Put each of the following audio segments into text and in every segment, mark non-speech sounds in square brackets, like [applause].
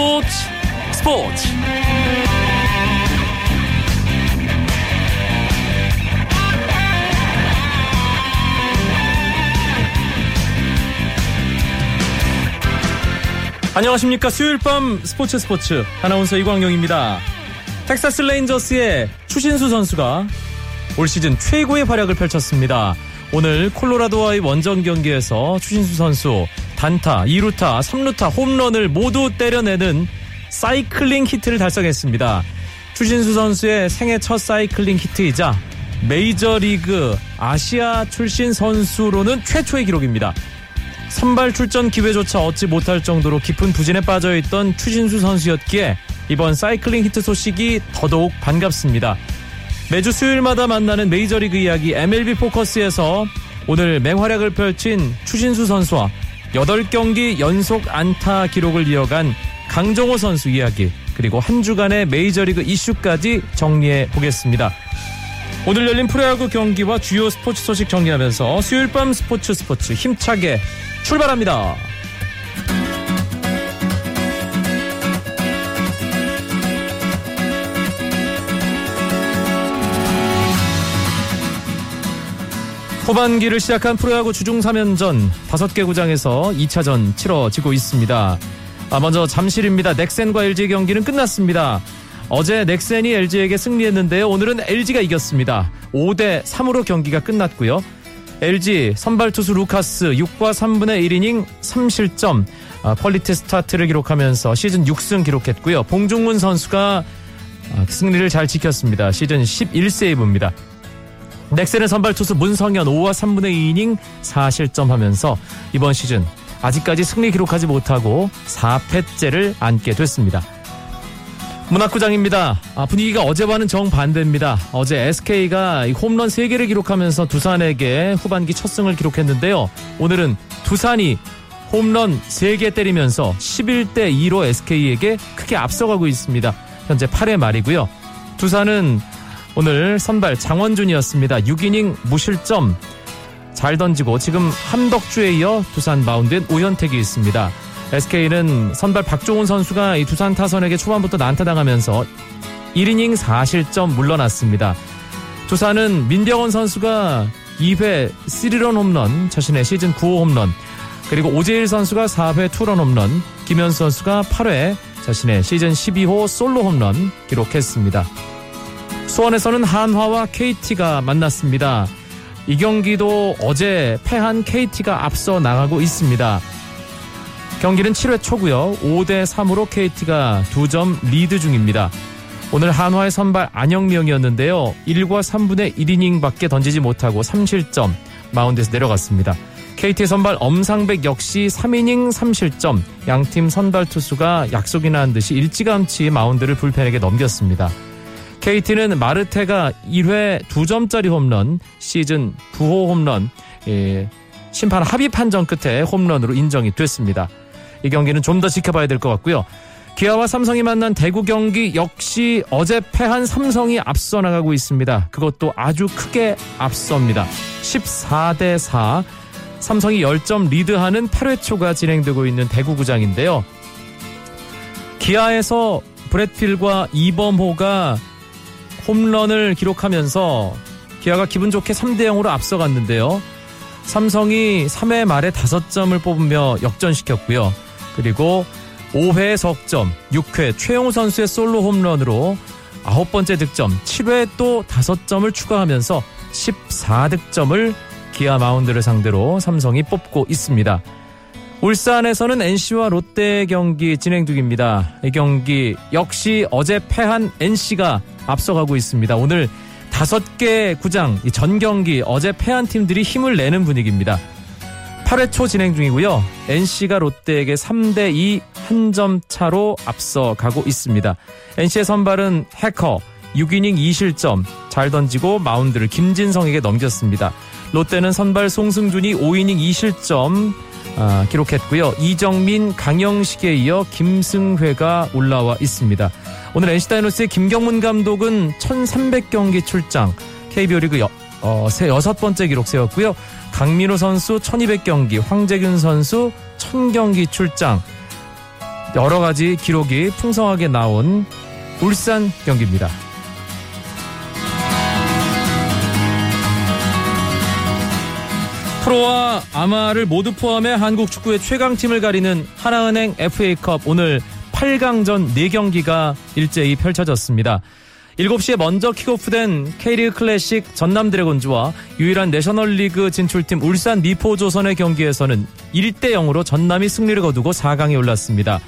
스포츠. 스포츠. 안녕하십니까. 수요일 밤 스포츠 스포츠. 아나운서 이광용입니다. 텍사스 레인저스의 추신수 선수가 올 시즌 최고의 활약을 펼쳤습니다. 오늘 콜로라도와의 원정 경기에서 추신수 선수 단타, 2루타, 3루타 홈런을 모두 때려내는 사이클링 히트를 달성했습니다. 추신수 선수의 생애 첫 사이클링 히트이자 메이저리그 아시아 출신 선수로는 최초의 기록입니다. 선발 출전 기회조차 얻지 못할 정도로 깊은 부진에 빠져있던 추신수 선수였기에 이번 사이클링 히트 소식이 더더욱 반갑습니다. 매주 수요일마다 만나는 메이저리그 이야기 MLB 포커스에서 오늘 맹활약을 펼친 추신수 선수와 8경기 연속 안타 기록을 이어간 강정호 선수 이야기 그리고 한 주간의 메이저리그 이슈까지 정리해 보겠습니다. 오늘 열린 프로야구 경기와 주요 스포츠 소식 정리하면서 수요일 밤 스포츠 스포츠 힘차게 출발합니다. 후반기를 시작한 프로야구 주중 3연전 5개 구장에서 2차전 치러지고 있습니다. 아, 먼저 잠실입니다. 넥센과 LG 경기는 끝났습니다. 어제 넥센이 LG에게 승리했는데요. 오늘은 LG가 이겼습니다. 5대 3으로 경기가 끝났고요. LG 선발 투수 루카스 6과 3분의 1이닝 3실점 아, 퀄리티 스타트를 기록하면서 시즌 6승 기록했고요. 봉중근 선수가 아, 승리를 잘 지켰습니다. 시즌 11세이브입니다. 넥센의 선발 투수 문성현 5와 3분의 2이닝 4실점 하면서 이번 시즌 아직까지 승리 기록하지 못하고 4패째를 안게 됐습니다. 문학구장입니다. 아, 분위기가 어제와는 정반대입니다. 어제 SK가 홈런 3개를 기록하면서 두산에게 후반기 첫 승을 기록했는데요. 오늘은 두산이 홈런 3개 때리면서 11대 2로 SK에게 크게 앞서가고 있습니다. 현재 8회 말이고요. 두산은 오늘 선발 장원준이었습니다. 6이닝 무실점 잘 던지고 지금 함덕주에 이어 두산 마운드엔 오현택이 있습니다. SK는 선발 박종훈 선수가 이 두산 타선에게 초반부터 난타당하면서 1이닝 4실점 물러났습니다. 두산은 민병헌 선수가 2회 3런 홈런, 자신의 시즌 9호 홈런, 그리고 오재일 선수가 4회 투런 홈런, 김현 선수가 8회 자신의 시즌 12호 솔로 홈런 기록했습니다. 수원에서는 한화와 KT가 만났습니다. 이 경기도 어제 패한 KT가 앞서 나가고 있습니다. 경기는 7회 초고요. 5대 3으로 KT가 2점 리드 중입니다. 오늘 한화의 선발 안영명이었는데요. 1과 3분의 1이닝밖에 던지지 못하고 3실점 마운드에서 내려갔습니다. KT 선발 엄상백 역시 3이닝 3실점 양팀 선발 투수가 약속이나 한 듯이 일찌감치 마운드를 불펜에게 넘겼습니다. KT는 마르테가 1회 2점짜리 홈런, 시즌 9호 홈런, 예, 심판 합의 판정 끝에 홈런으로 인정이 됐습니다. 이 경기는 좀 더 지켜봐야 될 것 같고요. 기아와 삼성이 만난 대구 경기 역시 어제 패한 삼성이 앞서 나가고 있습니다. 그것도 아주 크게 앞섭니다. 14대 4. 삼성이 10점 리드하는 8회 초가 진행되고 있는 대구 구장인데요. 기아에서 브렛필과 이범호가 홈런을 기록하면서 기아가 기분 좋게 3대 0으로 앞서갔는데요. 삼성이 3회 말에 5점을 뽑으며 역전시켰고요. 그리고 5회 석점, 6회 최용우 선수의 솔로 홈런으로 9번째 득점, 7회 또 5점을 추가하면서 14득점을 기아 마운드를 상대로 삼성이 뽑고 있습니다. 울산에서는 NC와 롯데 경기 진행 중입니다. 이 경기 역시 어제 패한 NC가 앞서가고 있습니다. 오늘 다섯 개 구장 전 경기 어제 패한 팀들이 힘을 내는 분위기입니다. 8회 초 진행 중이고요. NC가 롯데에게 3대 2 한 점 차로 앞서가고 있습니다. NC의 선발은 해커 6이닝 2실점 잘 던지고 마운드를 김진성에게 넘겼습니다. 롯데는 선발 송승준이 5이닝 2실점 아, 기록했고요. 이정민, 강영식에 이어 김승회가 올라와 있습니다. 오늘 NC 다이노스의 김경문 감독은 1300경기 출장, KBO 리그 여, 어, 세, 여섯 번째 기록 세웠고요. 강민호 선수 1200경기, 황재균 선수 1000경기 출장. 여러 가지 기록이 풍성하게 나온 울산 경기입니다. 프로와 아마를 모두 포함해 한국 축구의 최강팀을 가리는 하나은행 FA컵 오늘 8강전 4경기가 일제히 펼쳐졌습니다. 7시에 먼저 킥오프된 K리그 클래식 전남 드래곤즈와 유일한 내셔널리그 진출팀 울산 미포조선의 경기에서는 1대 0으로 전남이 승리를 거두고 4강에 올랐습니다.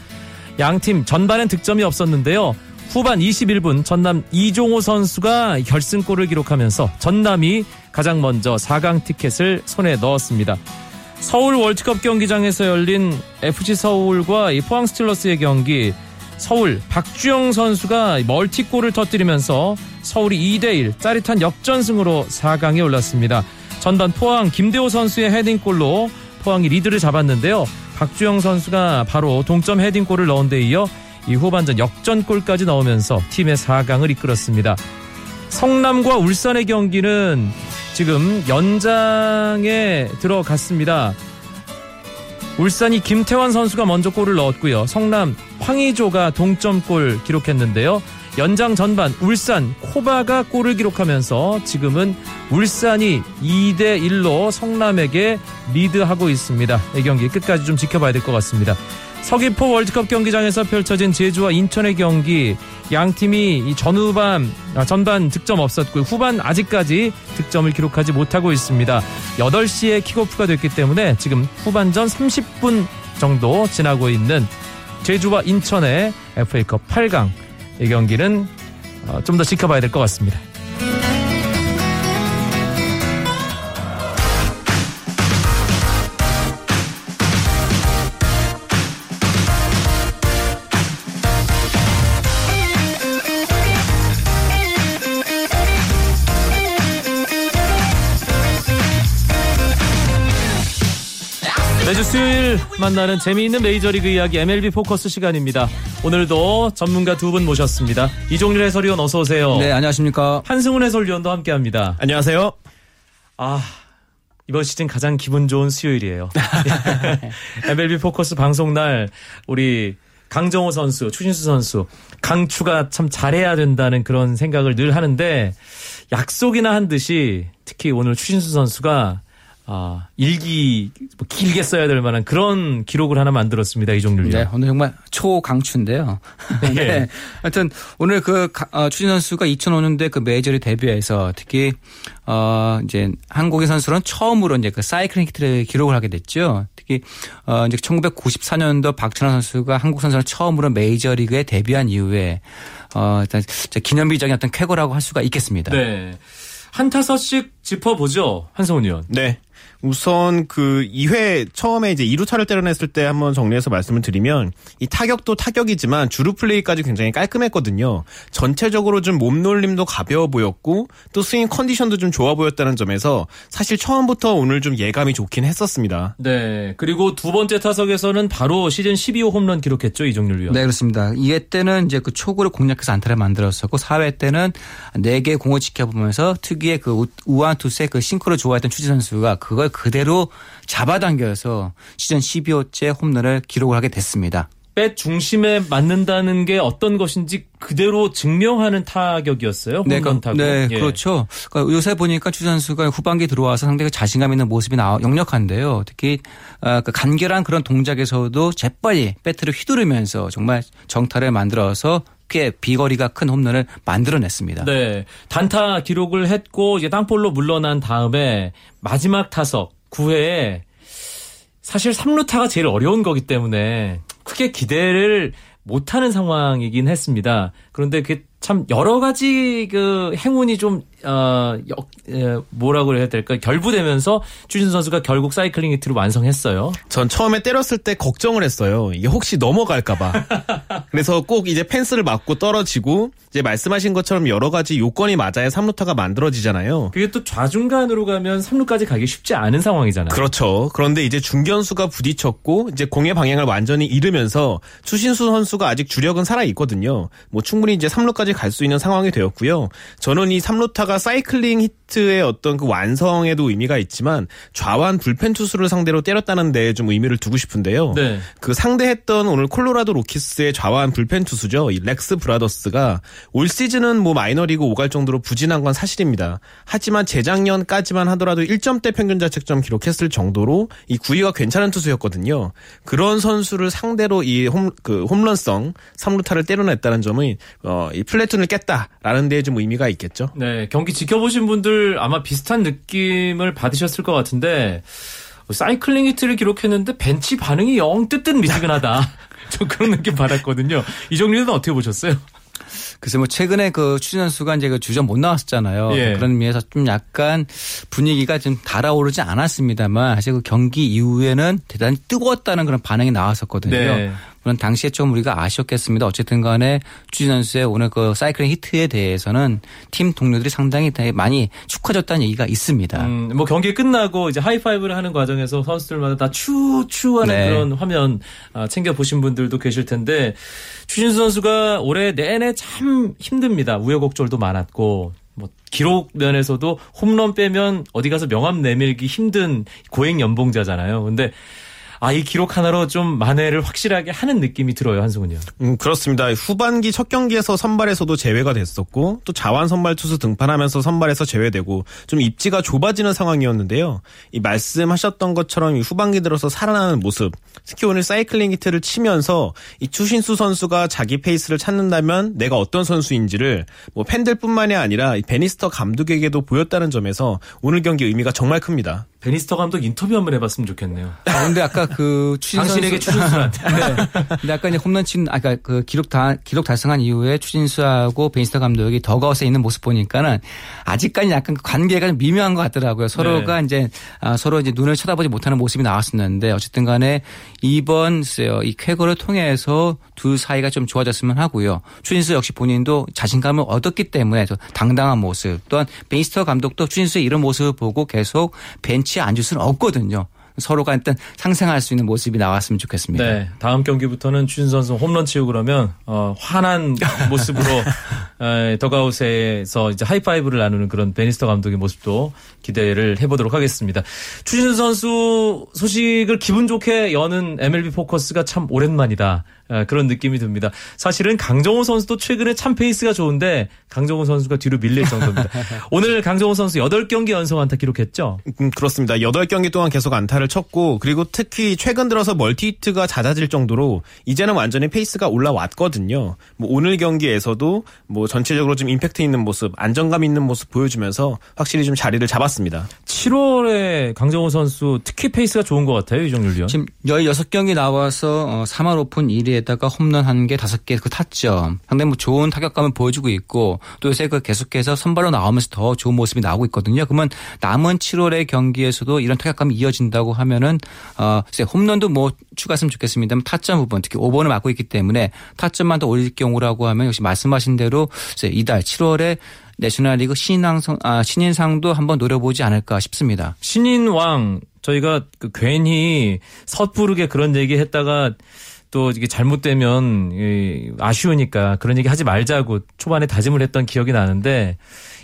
양팀 전반엔 득점이 없었는데요. 후반 21분 전남 이종호 선수가 결승골을 기록하면서 전남이 가장 먼저 4강 티켓을 손에 넣었습니다. 서울 월드컵 경기장에서 열린 FC 서울과 포항 스틸러스의 경기 서울 박주영 선수가 멀티골을 터뜨리면서 서울이 2대1 짜릿한 역전승으로 4강에 올랐습니다. 전반 포항 김대호 선수의 헤딩골로 포항이 리드를 잡았는데요. 박주영 선수가 바로 동점 헤딩골을 넣은 데 이어 이 후반전 역전골까지 넣으면서 팀의 4강을 이끌었습니다. 성남과 울산의 경기는 지금 연장에 들어갔습니다. 울산이 김태환 선수가 먼저 골을 넣었고요. 성남 황의조가 동점골 기록했는데요. 연장 전반 울산 코바가 골을 기록하면서 지금은 울산이 2대 1로 성남에게 리드하고 있습니다. 이 경기 끝까지 좀 지켜봐야 될 것 같습니다. 서귀포 월드컵 경기장에서 펼쳐진 제주와 인천의 경기 양 팀이 전후반 아, 전반 득점 없었고 후반 아직까지 득점을 기록하지 못하고 있습니다. 8시에 킥오프가 됐기 때문에 지금 후반전 30분 정도 지나고 있는 제주와 인천의 FA컵 8강 이 경기는 어, 좀더 지켜봐야 될 것 같습니다. 매주 수요일 만나는 재미있는 메이저리그 이야기 MLB 포커스 시간입니다. 오늘도 전문가 두 분 모셨습니다. 이종일 해설위원 어서 오세요. 네, 안녕하십니까. 한승훈 해설위원도 함께합니다. 안녕하세요. 아 이번 시즌 가장 기분 좋은 수요일이에요. [laughs] MLB 포커스 방송 날 우리 강정호 선수, 추신수 선수, 강추가 참 잘해야 된다는 그런 생각을 늘 하는데 약속이나 한 듯이 특히 오늘 추신수 선수가 아, 일기 뭐 길게 써야 될 만한 그런 기록을 하나 만들었습니다. 이종률 네, 오늘 정말 초강추인데요. 네. [laughs] 네. 하여튼 오늘 그 어, 추진 선수가 2005년도에 그 메이저리 데뷔해서 특히 어 이제 한국의 선수는 처음으로 이제 그 사이클링 히트를 기록을 하게 됐죠. 특히 어 이제 1994년도 박찬호 선수가 한국 선수는 처음으로 메이저리그에 데뷔한 이후에 어 일단 기념비적인 어떤 쾌거라고 할 수가 있겠습니다. 네. 한 타석씩 짚어보죠. 한성훈 의원. 네. 우선 그 2회 처음에 이제 2루타를 때려냈을 때 한번 정리해서 말씀을 드리면 이 타격도 타격이지만 주루 플레이까지 굉장히 깔끔했거든요. 전체적으로 좀 몸놀림도 가벼워 보였고 또 스윙 컨디션도 좀 좋아 보였다는 점에서 사실 처음부터 오늘 좀 예감이 좋긴 했었습니다. 네. 그리고 두 번째 타석에서는 바로 시즌 12호 홈런 기록했죠. 이종률 위원. 네, 그렇습니다. 2회 때는 이제 그 초구를 공략해서 안타를 만들었었고 4회 때는 4개 공을 지켜보면서 특유의 그 우한 투수의 그 싱크를 좋아했던 추지 선수가 그걸 그대로 잡아당겨서 시즌 12호째 홈런을 기록을 하게 됐습니다. 배 중심에 맞는다는 게 어떤 것인지 그대로 증명하는 타격이었어요. 네, 그, 타격. 네, 예. 그렇죠. 그러니까 요새 보니까 추 선수가 후반기 들어와서 상당히 자신감 있는 모습이 나 역력한데요. 특히 어, 그 간결한 그런 동작에서도 재빨리 배트를 휘두르면서 정말 정타를 만들어서 꽤 비거리가 큰 홈런을 만들어냈습니다. 네, 단타 기록을 했고 이제 땅볼로 물러난 다음에 마지막 타석 9회에 사실 3루타가 제일 어려운 거기 때문에 크게 기대를 못하는 상황이긴 했습니다. 그런데 그게 참 여러 가지 그 행운이 좀 어, 역, 에, 뭐라고 해야 될까 결부되면서 추진 선수가 결국 사이클링 히트를 완성했어요. 전 처음에 때렸을 때 걱정을 했어요. 이게 혹시 넘어갈까봐. [laughs] 그래서 꼭 이제 펜스를 맞고 떨어지고 이제 말씀하신 것처럼 여러 가지 요건이 맞아야 3루타가 만들어지잖아요. 그게 또 좌중간으로 가면 3루까지 가기 쉽지 않은 상황이잖아요. 그렇죠. 그런데 이제 중견수가 부딪혔고 이제 공의 방향을 완전히 잃으면서 추신수 선수가 아직 주력은 살아 있거든요. 뭐 충분히 이제 3루까지 갈 수 있는 상황이 되었고요. 저는 이 3루타가 사이클링 히트의 어떤 그 완성에도 의미가 있지만 좌완 불펜 투수를 상대로 때렸다는 데좀 의미를 두고 싶은데요. 네. 그 상대했던 오늘 콜로라도 로키스의 좌완 불펜 투수죠. 이 렉스 브라더스가 올 시즌은 뭐 마이너리그 오갈 정도로 부진한 건 사실입니다. 하지만 재작년까지만 하더라도 1점대 평균 자책점 기록했을 정도로 이 구위가 괜찮은 투수였거든요. 그런 선수를 상대로 이 홈 그 홈런성 3루타를 때려냈다는 점은 어, 이 플래툰을 깼다라는 데에 좀 의미가 있겠죠. 네, 경기 지켜보신 분들 아마 비슷한 느낌을 받으셨을 것 같은데 사이클링 히트를 기록했는데 벤치 반응이 영 뜨뜻 미지근하다. [laughs] 저 그런 느낌 받았거든요. 이정리는 어떻게 보셨어요? 글쎄 뭐 최근에 그 추진 선수가 이제 그 주전 못 나왔었잖아요. 예. 그런 의미에서 좀 약간 분위기가 좀 달아오르지 않았습니다만 사실 그 경기 이후에는 대단히 뜨거웠다는 그런 반응이 나왔었거든요. 네. 물론 당시에 좀 우리가 아쉬웠겠습니다. 어쨌든 간에 추진 선수의 오늘 그 사이클링 히트에 대해서는 팀 동료들이 상당히 많이 축하줬다는 얘기가 있습니다. 음, 뭐 경기 끝나고 이제 하이파이브를 하는 과정에서 선수들마다 다 추, 추 하는 네. 그런 화면 아, 챙겨 보신 분들도 계실 텐데 추신수 선수가 올해 내내 참 힘듭니다. 우여곡절도 많았고 뭐 기록 면에서도 홈런 빼면 어디 가서 명함 내밀기 힘든 고액 연봉자잖아요. 근데 아, 이 기록 하나로 좀 만회를 확실하게 하는 느낌이 들어요, 한승훈이요. 음, 그렇습니다. 후반기 첫 경기에서 선발에서도 제외가 됐었고 또 자완 선발 투수 등판하면서 선발에서 제외되고 좀 입지가 좁아지는 상황이었는데요. 이 말씀하셨던 것처럼 이 후반기 들어서 살아나는 모습, 특히 오늘 사이클링 히트를 치면서 이 추신수 선수가 자기 페이스를 찾는다면 내가 어떤 선수인지를 뭐 팬들뿐만이 아니라 이 베니스터 감독에게도 보였다는 점에서 오늘 경기 의미가 정말 큽니다. 베니스터 감독 인터뷰 한번 해봤으면 좋겠네요. 아, 근데 아까 그 [laughs] 추진 당신에게 선수 추신수한테. [laughs] 네. 근데 아까 이제 홈런 친 아까 그 기록 다 기록 달성한 이후에 추신수하고 베니스터 감독이 더그아웃에 있는 모습 보니까는 아직까지 약간 그 관계가 좀 미묘한 것 같더라고요. 서로가 이제 아, 서로 이제 눈을 쳐다보지 못하는 모습이 나왔었는데 어쨌든 간에 이번 글쎄요, 이 쾌거를 통해서 두 사이가 좀 좋아졌으면 하고요. 추진수 역시 본인도 자신감을 얻었기 때문에 저 당당한 모습 또한 베니스터 감독도 추진수의 이런 모습을 보고 계속 벤치 에 앉을 수는 없거든요. 서로가 일단 상생할 수 있는 모습이 나왔으면 좋겠습니다. 네, 다음 경기부터는 추신 선수 홈런 치고 그러면 어, 환한 [laughs] 모습으로 에, 더그아웃에서 이제 하이파이브를 나누는 그런 베니스터 감독의 모습도 기대를 해보도록 하겠습니다. 추신수 선수 소식을 기분 좋게 여는 MLB 포커스가 참 오랜만이다. 에, 그런 느낌이 듭니다. 사실은 강정호 선수도 최근에 참 페이스가 좋은데 강정호 선수가 뒤로 밀릴 정도입니다. [laughs] 오늘 강정호 선수 8경기 연속 안타 기록했죠? 음, 그렇습니다. 8경기 동안 계속 안타를 쳤고 그리고 특히 최근 들어서 멀티히트가 잦아질 정도로 이제는 완전히 페이스가 올라왔거든요. 뭐 오늘 경기에서도 뭐 전체적으로 좀 임팩트 있는 모습, 안정감 있는 모습 보여주면서 확실히 좀 자리를 잡았습니다. 7월에 강정호 선수 특히 페이스가 좋은 것 같아요, 이종률 위원. 지금 16경기 나와서 어, 3할 오푼 1리에다가 홈런 1개, 5개 그 타점. 상당히 뭐 좋은 타격감을 보여주고 있고 또 요새 그 계속해서 선발로 나오면서 더 좋은 모습이 나오고 있거든요. 그러면 남은 7월의 경기에서도 이런 타격감이 이어진다고 하면은 어, 홈런도 뭐 추가했으면 좋겠습니다만 타점 부분 특히 5번을 맡고 있기 때문에 타점만 더 올릴 경우라고 하면 역시 말씀하신 대로 이달 7월에 내셔널리그 신인상 아, 신인상도 한번 노려보지 않을까 싶습니다. 신인왕 저희가 그 괜히 섣부르게 그런 얘기 했다가 또 이게 잘못되면 이 아쉬우니까 그런 얘기 하지 말자고 초반에 다짐을 했던 기억이 나는데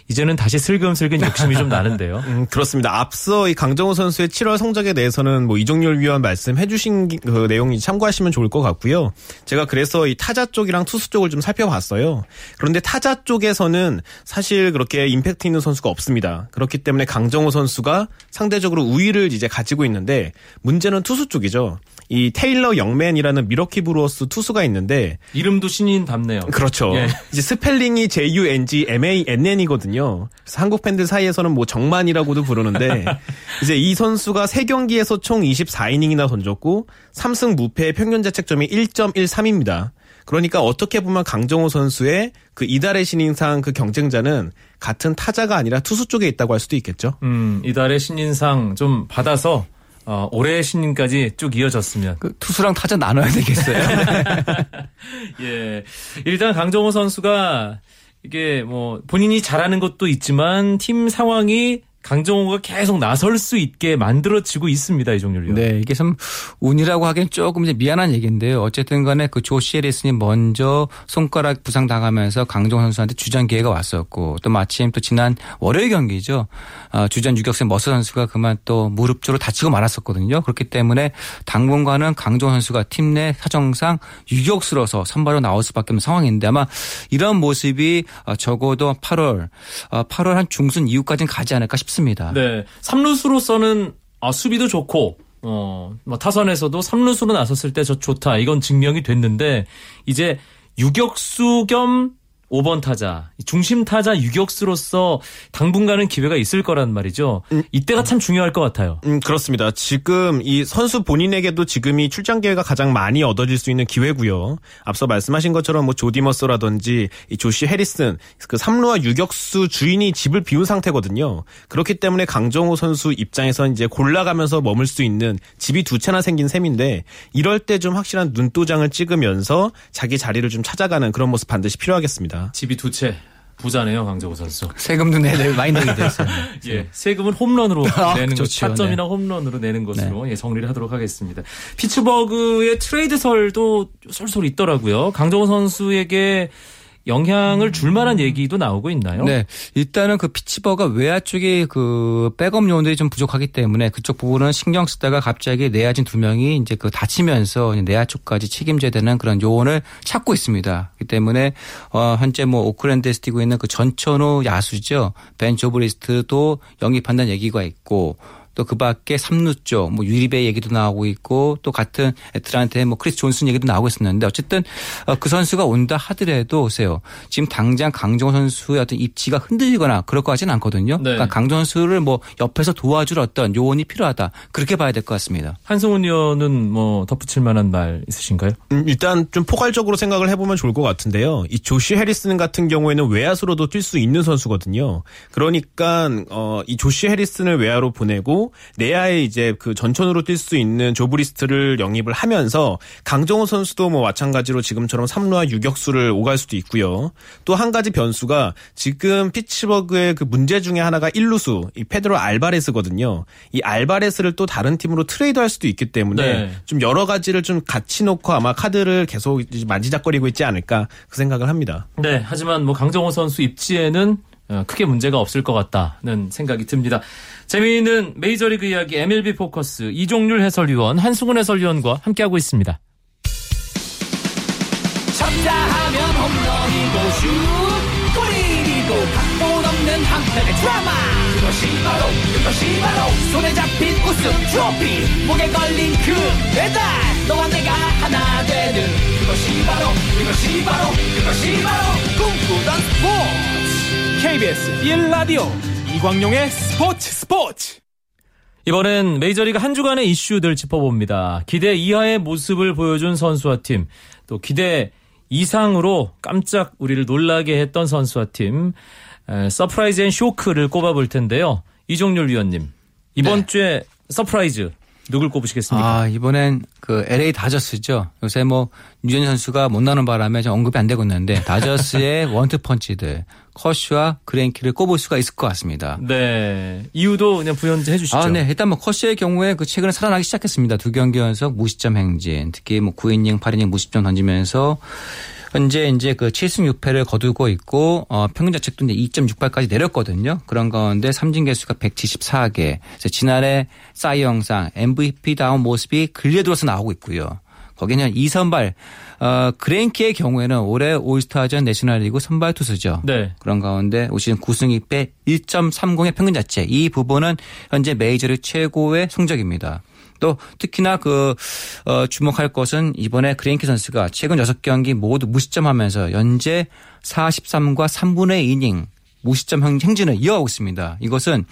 이제는 다시 슬금슬금 욕심이 좀 나는데요. [laughs] 음, 그렇습니다. 앞서 이 강정호 선수의 7월 성적에 대해서는 뭐 이종렬 위원 말씀해주신 그 내용이 참고하시면 좋을 것 같고요. 제가 그래서 이 타자 쪽이랑 투수 쪽을 좀 살펴봤어요. 그런데 타자 쪽에서는 사실 그렇게 임팩트 있는 선수가 없습니다. 그렇기 때문에 강정호 선수가 상대적으로 우위를 이제 가지고 있는데 문제는 투수 쪽이죠. 이 테일러 영맨이라는 밀워키 브루어스 투수가 있는데 이름도 신인답네요. 그렇죠. 예. 이제 스펠링이 J-U-N-G-M-A-N-N이거든요. 그래서 한국 팬들 사이에서는 뭐 정만이라고도 부르는데 [laughs] 이제 이 선수가 3경기에서 총 24이닝이나 던졌고 3승 무패의 평균 자책점이 1.13입니다. 그러니까 어떻게 보면 강정호 선수의 그 이달의 신인상 그 경쟁자는 같은 타자가 아니라 투수 쪽에 있다고 할 수도 있겠죠. 음, 이달의 신인상 좀 받아서 어, 올해의 신인까지 쭉 이어졌으면. 그 투수랑 타자 나눠야 되겠어요. [laughs] 예. 일단 강정호 선수가 이게 뭐 본인이 잘하는 것도 있지만 팀 상황이 강정호가 계속 나설 수 있게 만들어지고 있습니다. 이종률 위원. 네, 이게 참 운이라고 하기엔 조금 이제 미안한 얘기인데요. 어쨌든 간에 그 조시 해리슨이 먼저 손가락 부상 당하면서 강정호 선수한테 주전 기회가 왔었고 또 마침 또 지난 월요일 경기죠. 아, 주전 유격수 머서 선수가 그만 또 무릎 쪽으로 다치고 말았었거든요. 그렇기 때문에 당분간은 강정호 선수가 팀 내 사정상 유격수로서 선발로 나올 수밖에 없는 상황인데 아마 이런 모습이 어, 적어도 8월 8월 한 중순 이후까지는 가지 않을까 싶 습니다. 네. 3루수로서는 아, 수비도 좋고 어, 뭐 타선에서도 3루수로 나섰을 때 저 좋다. 이건 증명이 됐는데 이제 유격수 겸 5번 타자, 중심 타자 유격수로서 당분간은 기회가 있을 거란 말이죠. 이때가 참 중요할 것 같아요. 음, 그렇습니다. 지금 이 선수 본인에게도 지금이 출장 기회가 가장 많이 얻어질 수 있는 기회고요. 앞서 말씀하신 것처럼 뭐 조디머스라든지 이 조시 해리슨 그 3루와 유격수 주인이 집을 비운 상태거든요. 그렇기 때문에 강정호 선수 입장에서 이제 골라가면서 머물 수 있는 집이 두 채나 생긴 셈인데 이럴 때 좀 확실한 눈도장을 찍으면서 자기 자리를 좀 찾아가는 그런 모습 반드시 필요하겠습니다. 집이 두 채 부자네요, 강정호 선수. 세금도 내내 많이 내게 됐어요. [laughs] 예, 세금은 홈런으로 [laughs] 아, 내는 것. 타점이나 홈런으로 내는 것으로 예, 정리를 하도록 하겠습니다. 피츠버그의 트레이드설도 쏠쏠 있더라고요. 강정호 선수에게 영향을 줄 만한 얘기도 나오고 있나요? 네. 일단은 그 피츠버그가 외야 쪽에 그 백업 요원들이 좀 부족하기 때문에 그쪽 부분은 신경 쓰다가 갑자기 내야진 두 명이 이제 그 다치면서 내야 쪽까지 책임져야 되는 그런 요원을 찾고 있습니다. 그렇기 때문에 어 현재 뭐 오클랜드에서 뛰고 있는 그 전천후 야수죠. 벤 조브리스트도 영입한다는 얘기가 있고 또 그 밖에 삼루 쪽, 뭐 유리베 얘기도 나오고 있고 또 같은 애틀란타 뭐 크리스 존슨 얘기도 나오고 있었는데 어쨌든 어, 그 선수가 온다 하더라도 오세요. 지금 당장 강정호 선수의 어떤 입지가 흔들리거나 그럴 것 같지는 않거든요. 네. 그러니까 강정호 선수를 뭐 옆에서 도와줄 어떤 요원이 필요하다. 그렇게 봐야 될 것 같습니다. 한승훈 의원은 뭐 덧붙일 만한 말 있으신가요? 음, 일단 좀 포괄적으로 생각을 해보면 좋을 것 같은데요. 이 조시 해리슨 같은 경우에는 외야수로도 뛸 수 있는 선수거든요. 그러니까 어, 이 조시 해리슨을 외야로 보내고 내야에 이제 그 전천으로 뛸 수 있는 조브리스트를 영입을 하면서 강정호 선수도 뭐 마찬가지로 지금처럼 3루와 유격수를 오갈 수도 있고요. 또 한 가지 변수가 지금 피츠버그의 그 문제 중에 하나가 1루수 이 페드로 알바레스거든요. 이 알바레스를 또 다른 팀으로 트레이드할 수도 있기 때문에 네. 좀 여러 가지를 좀 같이 놓고 아마 카드를 계속 만지작거리고 있지 않을까 그 생각을 합니다. 네, 하지만 뭐 강정호 선수 입지에는 어, 크게 문제가 없을 것 같다는 생각이 듭니다. 재미있는 메이저리그 이야기 MLB 포커스 이종률 해설위원, 한승훈 해설위원과 함께하고 있습니다. 쳤다 하면 홈런이고 슛 골이고 각본 없는 한편의 드라마. 그것이 바로 그것이 바로 손에 잡힌 우승 트로피. 목에 걸린 그 배달 너와 내가 하나 되는 그것이 바로 그것이 바로 그것이 바로 꿈꾸던 스포츠. KBS 1라디오 이광용의 스포츠 스포츠 이번엔 메이저리그 한 주간의 이슈들 짚어봅니다. 기대 이하의 모습을 보여준 선수와 팀, 또 기대 이상으로 깜짝 우리를 놀라게 했던 선수와 팀, 에, surprise and shock를 꼽아볼 텐데요. 이종률 위원님, 이번 네. 주에 surprise 누굴 꼽으시겠습니까? 아, 이번엔 그 LA 다저스죠. 요새 뭐 류현진 선수가 못 나오는 바람에 좀 언급이 안 되고 있는데 다저스의 [laughs] 원투 펀치들 커쉬와 그랭키를 꼽을 수가 있을 것 같습니다. 네. 이유도 그냥 부연해 주시죠. 아, 네. 일단 뭐 커시의 경우에 그 최근에 살아나기 시작했습니다. 두 경기 연속 무시점 행진. 특히 뭐 9이닝, 8이닝 무시점 던지면서 현재 이제 그 7승 6패를 거두고 있고 어 평균 자책도 이제 2.68까지 내렸거든요. 그런 가운데 삼진 개수가 174개. 그래서 지난해 싸이 영상 MVP다운 모습이 근래 들어서 나오고 있고요. 거기는 이선발 어 그레인키의 경우에는 올해 올스타전 내셔널리그 선발 투수죠. 네. 그런 가운데 올 시즌 9승 2패 1.30의 평균자책 이 부분은 현재 메이저리그 최고의 성적입니다. 또 특히나 그 어, 주목할 것은 이번에 그레인키 선수가 최근 6경기 모두 무실점하면서 현재 43과 3분의 2이닝 무실점 행- 행진을 이어가고 있습니다. 이것은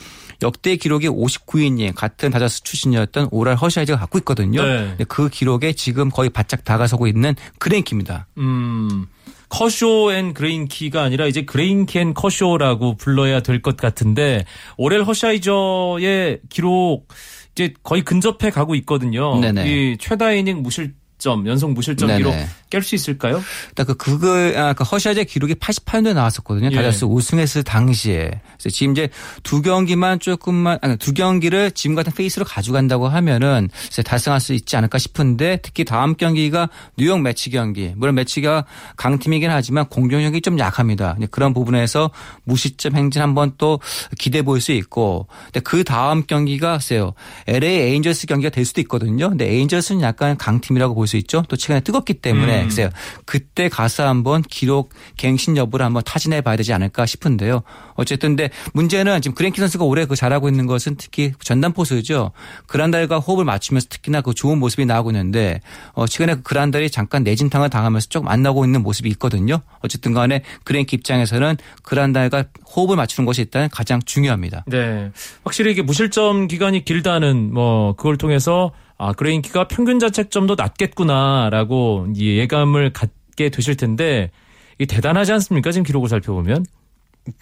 역대 기록이 59이닝 같은 다저스 출신이었던 오렐 허샤이저가 갖고 있거든요. 네. 그 기록에 지금 거의 바짝 다가서고 있는 그레인키입니다. 음, 커쇼 and 그레인키가 아니라 이제 그레인키 and 커쇼라고 불러야 될 것 같은데 오렐 허샤이저의 기록 이제 거의 근접해 가고 있거든요. 네네. 이 최다 이닝 무실점 연속 무실점. 기록 깰 수 있을까요? 일단 그 그거 아, 그 허샤이저 기록이 88년도에 나왔었거든요. 예. 다저스 우승했을 당시에. 그래서 지금 이제 두 경기만 조금만 아니 두 경기를 지금 같은 페이스로 가져간다고 하면은 이제 달성할 수 있지 않을까 싶은데 특히 다음 경기가 뉴욕 매치 경기. 물론 매치가 강팀이긴 하지만 공격력이 좀 약합니다. 그런 부분에서 무시점 행진 한번 또 기대해 볼수 있고. 근데 그 다음 경기가 글쎄요. LA 에인절스 경기가 될 수도 있거든요. 근데 에인절스는 약간 강팀이라고 볼 수 있죠. 또 최근에 뜨겁기 때문에 음. 글쎄요. 그때 가서 한번 기록 갱신 여부를 한번 타진해 봐야 되지 않을까 싶은데요. 어쨌든 근데 문제는 지금 그랭키 선수가 올해 그 잘하고 있는 것은 특히 전담 포수죠. 그란달과 호흡을 맞추면서 특히나 그 좋은 모습이 나오고 있는데 어 최근에 그 그란달이 잠깐 내진탕을 당하면서 조금 안 나오고 있는 모습이 있거든요. 어쨌든 간에 그랭키 입장에서는 그란달과 호흡을 맞추는 것이 일단 가장 중요합니다. 네. 확실히 이게 무실점 기간이 길다는 뭐 그걸 통해서 아, 그레인키가 평균 자책점도 낮겠구나라고 이 예감을 갖게 되실 텐데 이게 대단하지 않습니까? 지금 기록을 살펴보면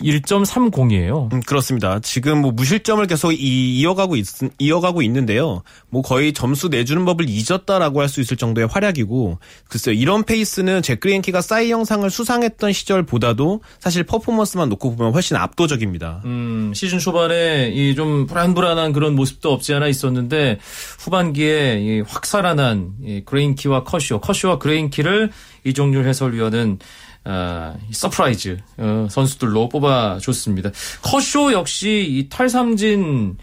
1.30이에요. 음, 그렇습니다. 지금 뭐 무실점을 계속 이, 이어가고 있, 이어가고 있는데요. 뭐 거의 점수 내주는 법을 잊었다라고 할 수 있을 정도의 활약이고, 글쎄요. 이런 페이스는 잭 그레인키가 사이 영상을 수상했던 시절보다도 사실 퍼포먼스만 놓고 보면 훨씬 압도적입니다. 음, 시즌 초반에 이 좀 불안불안한 그런 모습도 없지 않아 있었는데 후반기에 이 확 살아난 이 그레인키와 커쇼, 커쇼와 그레인키를 이종률 해설위원은 아, 이 surprise 어, 선수들로 뽑아줬습니다. 커쇼 역시 이 탈삼진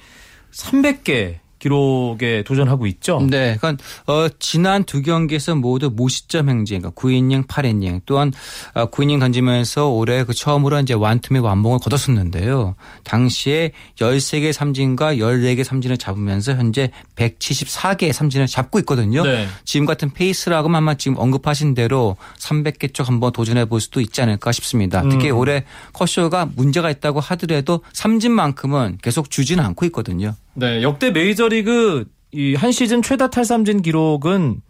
300개 기록에 도전하고 있죠. 네, 그러니까 어, 지난 두 경기에서 모두 무시점 행진, 그러니까 9이닝, 8이닝, 또한 어, 9이닝 던지면서 올해 그 처음으로 이제 완투의 완봉을 거뒀었는데요. 당시에 13개 삼진과 14개 삼진을 잡으면서 현재 174개의 삼진을 잡고 있거든요. 네. 지금 같은 페이스라고 아마 지금 언급하신 대로 300개 쪽 한번 도전해 볼 수도 있지 않을까 싶습니다. 특히 음. 올해 커쇼가 문제가 있다고 하더라도 삼진만큼은 계속 주지는 않고 있거든요. 네, 역대 메이저리그 이 한 시즌 최다 탈삼진 기록은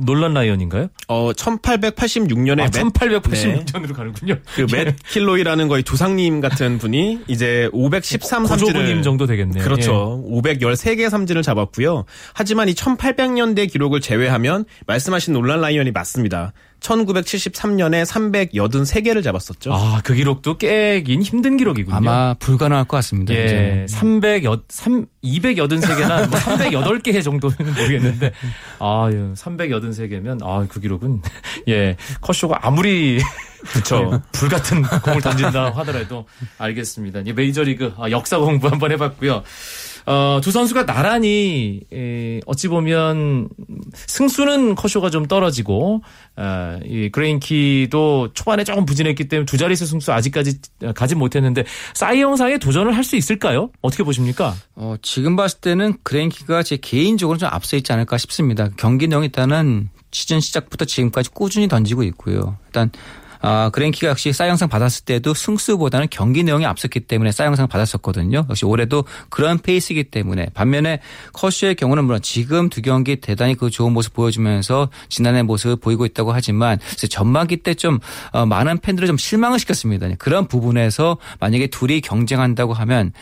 놀란 라이언인가요? 어, 1886년에 아, 맷, 1886년으로 가는군요. 그맷 킬로이라는 거의 조상님 같은 분이 이제 513 고조부님 삼진을 정도 되겠네요. 그렇죠. 513개 삼진을 잡았고요. 하지만 이 1800년대 기록을 제외하면 말씀하신 논란 라이언이 맞습니다. 1973년에 383개를 잡았었죠. 아, 그 기록도 깨긴 힘든 기록이군요. 아마 불가능할 것 같습니다. 예, 이제. 300, 여, 3, 283개나 308개 정도는 [laughs] 모르겠는데, 아, 383개면, 아, 그 기록은, [laughs] 예, 커쇼가 아무리, [laughs] 그쵸. 불 같은 공을 던진다 하더라도 알겠습니다. 이 메이저리그 아, 역사 공부 한번 해봤고요. 어, 두 선수가 나란히 에, 어찌 보면 승수는 커쇼가 좀 떨어지고 어, 이 그레인키도 초반에 조금 부진했기 때문에 두 자릿수 승수 아직까지 가지 못했는데 사이 영상에 도전을 할 수 있을까요? 어떻게 보십니까? 어, 지금 봤을 때는 그랭키가 제 개인적으로 좀 앞서 있지 않을까 싶습니다. 경기 내용 일단은 시즌 시작부터 지금까지 꾸준히 던지고 있고요. 일단 아, 그랭키가 역시 싸영상 받았을 때도 승수보다는 경기 내용이 앞섰기 때문에 싸영상 받았었거든요. 역시 올해도 그런 페이스이기 때문에 반면에 커쇼의 경우는 물론 지금 두 경기 대단히 그 좋은 모습 보여주면서 지난해 모습을 보이고 있다고 하지만 전반기 때좀 어, 많은 팬들을 좀 실망을 시켰습니다. 그런 부분에서 만약에 둘이 경쟁한다고 하면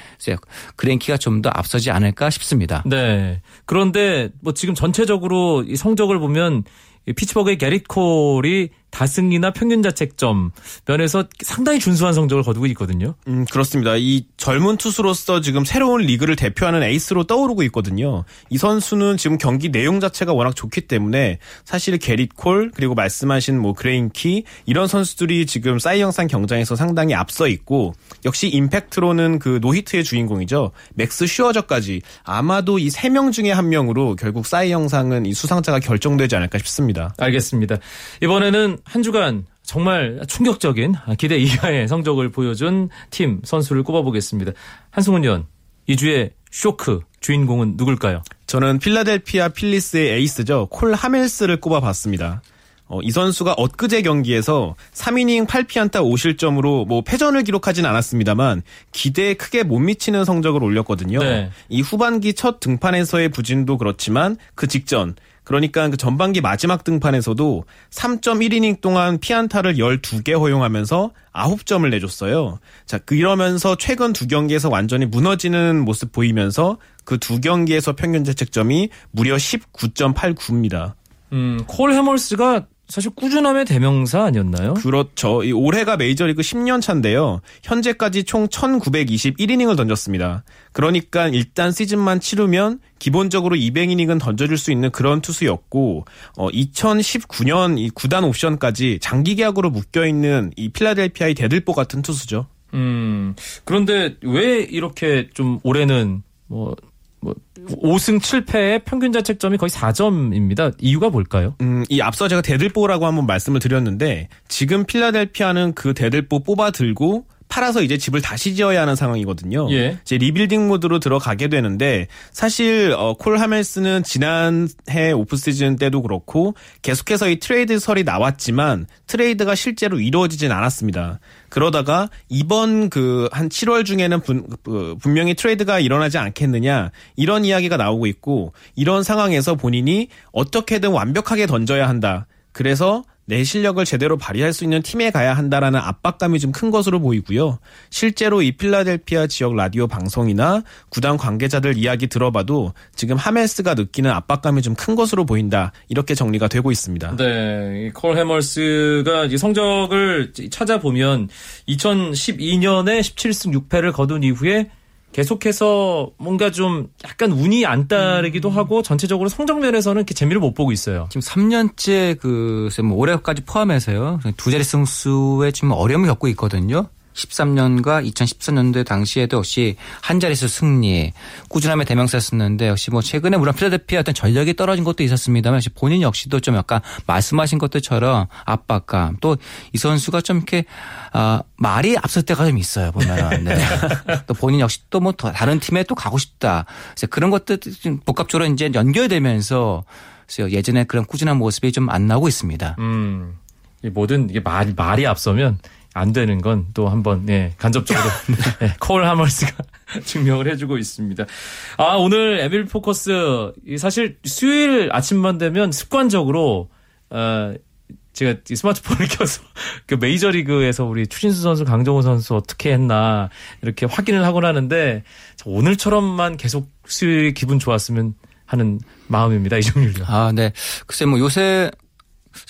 그랭키가 좀 더 앞서지 않을까 싶습니다. 네. 그런데 뭐 지금 전체적으로 이 성적을 보면 이 피츠버그의 게릿 콜이 다승이나 평균 자책점 면에서 상당히 준수한 성적을 거두고 있거든요. 음, 그렇습니다. 이 젊은 투수로서 지금 새로운 리그를 대표하는 에이스로 떠오르고 있거든요. 이 선수는 지금 경기 내용 자체가 워낙 좋기 때문에 사실 게릿 콜 그리고 말씀하신 뭐 그레인키 이런 선수들이 지금 사이 영상 경쟁에서 상당히 앞서 있고 역시 임팩트로는 그 노히트의 주인공이죠. 맥스 슈어저까지 아마도 이 세 명 중에 한 명으로 결국 사이 영상은 이 수상자가 결정되지 않을까 싶습니다. 알겠습니다. 이번에는 한 주간 정말 충격적인 기대 이하의 성적을 보여준 팀 선수를 꼽아보겠습니다. 한승훈 의원, 이 주의 쇼크 주인공은 누굴까요? 저는 필라델피아 필리스의 에이스죠. 콜 하멜스를 꼽아봤습니다. 어, 이 선수가 엊그제 경기에서 3이닝 8피안타 5실점으로 뭐 패전을 기록하진 않았습니다만 기대에 크게 못 미치는 성적을 올렸거든요. 네. 이 후반기 첫 등판에서의 부진도 그렇지만 그 직전 그러니까 그 전반기 마지막 등판에서도 3.1이닝 동안 피안타를 12개 허용하면서 9점을 내줬어요. 자, 그러면서 최근 두 경기에서 완전히 무너지는 모습 보이면서 그 두 경기에서 평균 자책점이 무려 19.89입니다. 음, 콜 해멀스가 사실 꾸준함의 대명사 아니었나요? 그렇죠. 이 올해가 메이저리그 10년 차인데요. 현재까지 총 1921이닝을 던졌습니다. 그러니까 일단 시즌만 치르면 기본적으로 200이닝은 던져줄 수 있는 그런 투수였고 어 2019년 이 구단 옵션까지 장기 계약으로 묶여 있는 이 필라델피아의 대들보 같은 투수죠. 음. 그런데 왜 이렇게 좀 올해는 뭐, 뭐 5승 7패의 평균 자책점이 거의 4점입니다. 이유가 뭘까요? 음, 이 앞서 제가 대들보라고 한번 말씀을 드렸는데 지금 필라델피아는 그 대들보 뽑아 들고 팔아서 이제 집을 다시 지어야 하는 상황이거든요. 예. 이제 리빌딩 모드로 들어가게 되는데 사실 어, 콜 하멜스는 지난해 off season 때도 그렇고 계속해서 이 트레이드설이 나왔지만 트레이드가 실제로 이루어지진 않았습니다. 그러다가 이번 그 한 7월 중에는 분, 그 분명히 트레이드가 일어나지 않겠느냐 이런 이야기가 나오고 있고 이런 상황에서 본인이 어떻게든 완벽하게 던져야 한다. 그래서 내 실력을 제대로 발휘할 수 있는 팀에 가야 한다라는 압박감이 좀 큰 것으로 보이고요. 실제로 이 필라델피아 지역 라디오 방송이나 구단 관계자들 이야기 들어봐도 지금 하멜스가 느끼는 압박감이 좀 큰 것으로 보인다. 이렇게 정리가 되고 있습니다. 네, 이콜 해머스가 이제 성적을 찾아보면 2012년에 17승 6패를 거둔 이후에 계속해서 뭔가 좀 약간 운이 안 따르기도 하고 전체적으로 성적 면에서는 이렇게 재미를 못 보고 있어요. 지금 3년째 그, 뭐 올해까지 포함해서요. 두 자리 승수에 지금 어려움을 겪고 있거든요. 13년과 2014년도 당시에도 역시 한 자릿수 승리, 꾸준함의 대명사 였었는데 역시 뭐 최근에 물론 필라델피아 어떤 전력이 떨어진 것도 있었습니다만 역시 본인 역시도 좀 약간 말씀하신 것들처럼 압박감 또 이 선수가 좀 이렇게 아 말이 앞설 때가 좀 있어요 보면은 네. [laughs] 또 본인 역시 또 뭐 다른 팀에 또 가고 싶다 그래서 그런 것들 좀 복합적으로 이제 연결되면서 그래서 예전에 그런 꾸준한 모습이 좀 안 나오고 있습니다. 음, 이 모든 이게 말, 말이 앞서면 안 되는 건 또 한번 예, 간접적으로 [laughs] 예, 콜 하머스가 [laughs] 증명을 해주고 있습니다. 아 오늘 에밀 포커스 이 사실 수요일 아침만 되면 습관적으로 어, 제가 이 스마트폰을 [laughs] 켜서 그 메이저리그에서 우리 추신수 선수, 강정호 선수 어떻게 했나 이렇게 확인을 하곤 하는데 저 오늘처럼만 계속 수요일 기분 좋았으면 하는 마음입니다 이종률요. 아, 네. 글쎄 뭐 요새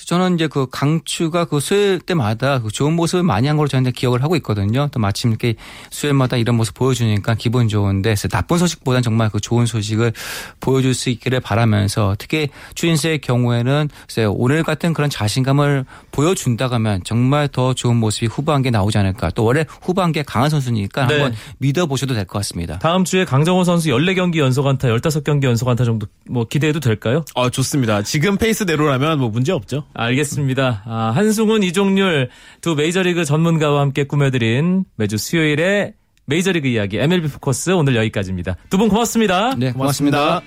저는 이제 그 강추가 그 수요일 때마다 그 좋은 모습을 많이 한 걸로 저는 기억을 하고 있거든요. 또 마침 이렇게 수요일마다 이런 모습 보여주니까 기분 좋은데 나쁜 소식보다는 정말 그 좋은 소식을 보여줄 수 있기를 바라면서 특히 추인수의 경우에는 오늘 같은 그런 자신감을 보여준다고 하면 정말 더 좋은 모습이 후반기에 나오지 않을까. 또 원래 후반기에 강한 선수니까 네. 한번 믿어보셔도 될 것 같습니다. 다음 주에 강정호 선수 14경기 연속 안타, 15경기 연속 안타 정도 뭐 기대해도 될까요? 어, 좋습니다. 지금 페이스대로라면 뭐 문제 없죠. 알겠습니다. 아, 한승훈, 이종률 두 메이저리그 전문가와 함께 꾸며드린 매주 수요일에 메이저리그 이야기 MLB 포커스 오늘 여기까지입니다. 두 분 고맙습니다. 네, 고맙습니다.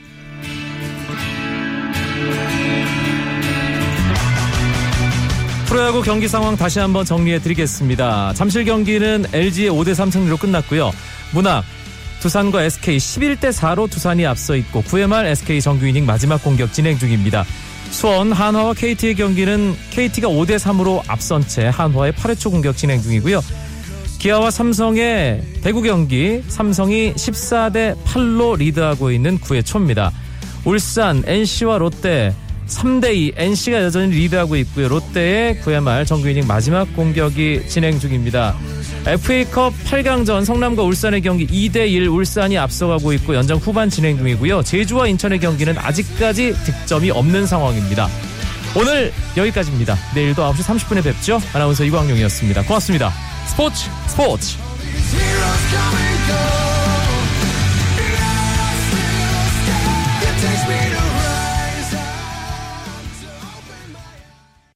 프로야구 경기 상황 다시 한번 정리해 드리겠습니다. 잠실 경기는 LG의 5대3 승리로 끝났고요. 문학 두산과 SK 11대 4로 두산이 앞서 있고 9회 말 SK 정규 이닝 마지막 공격 진행 중입니다. 수원 한화와 KT의 경기는 KT가 5대 3으로 앞선 채 한화의 8회 초 공격 진행 중이고요. 기아와 삼성의 대구 경기 삼성이 14대 8로 리드하고 있는 9회 초입니다. 울산, NC와 롯데 3대2 NC가 여전히 리드하고 있고요. 롯데의 9회 말 정규 이닝 마지막 공격이 진행 중입니다. FA컵 8강전 성남과 울산의 경기 2대1 울산이 앞서가고 있고 연장 후반 진행 중이고요. 제주와 인천의 경기는 아직까지 득점이 없는 상황입니다. 오늘 여기까지입니다. 내일도 9시 30분에 뵙죠. 아나운서 이광용이었습니다. 고맙습니다. 스포츠 스포츠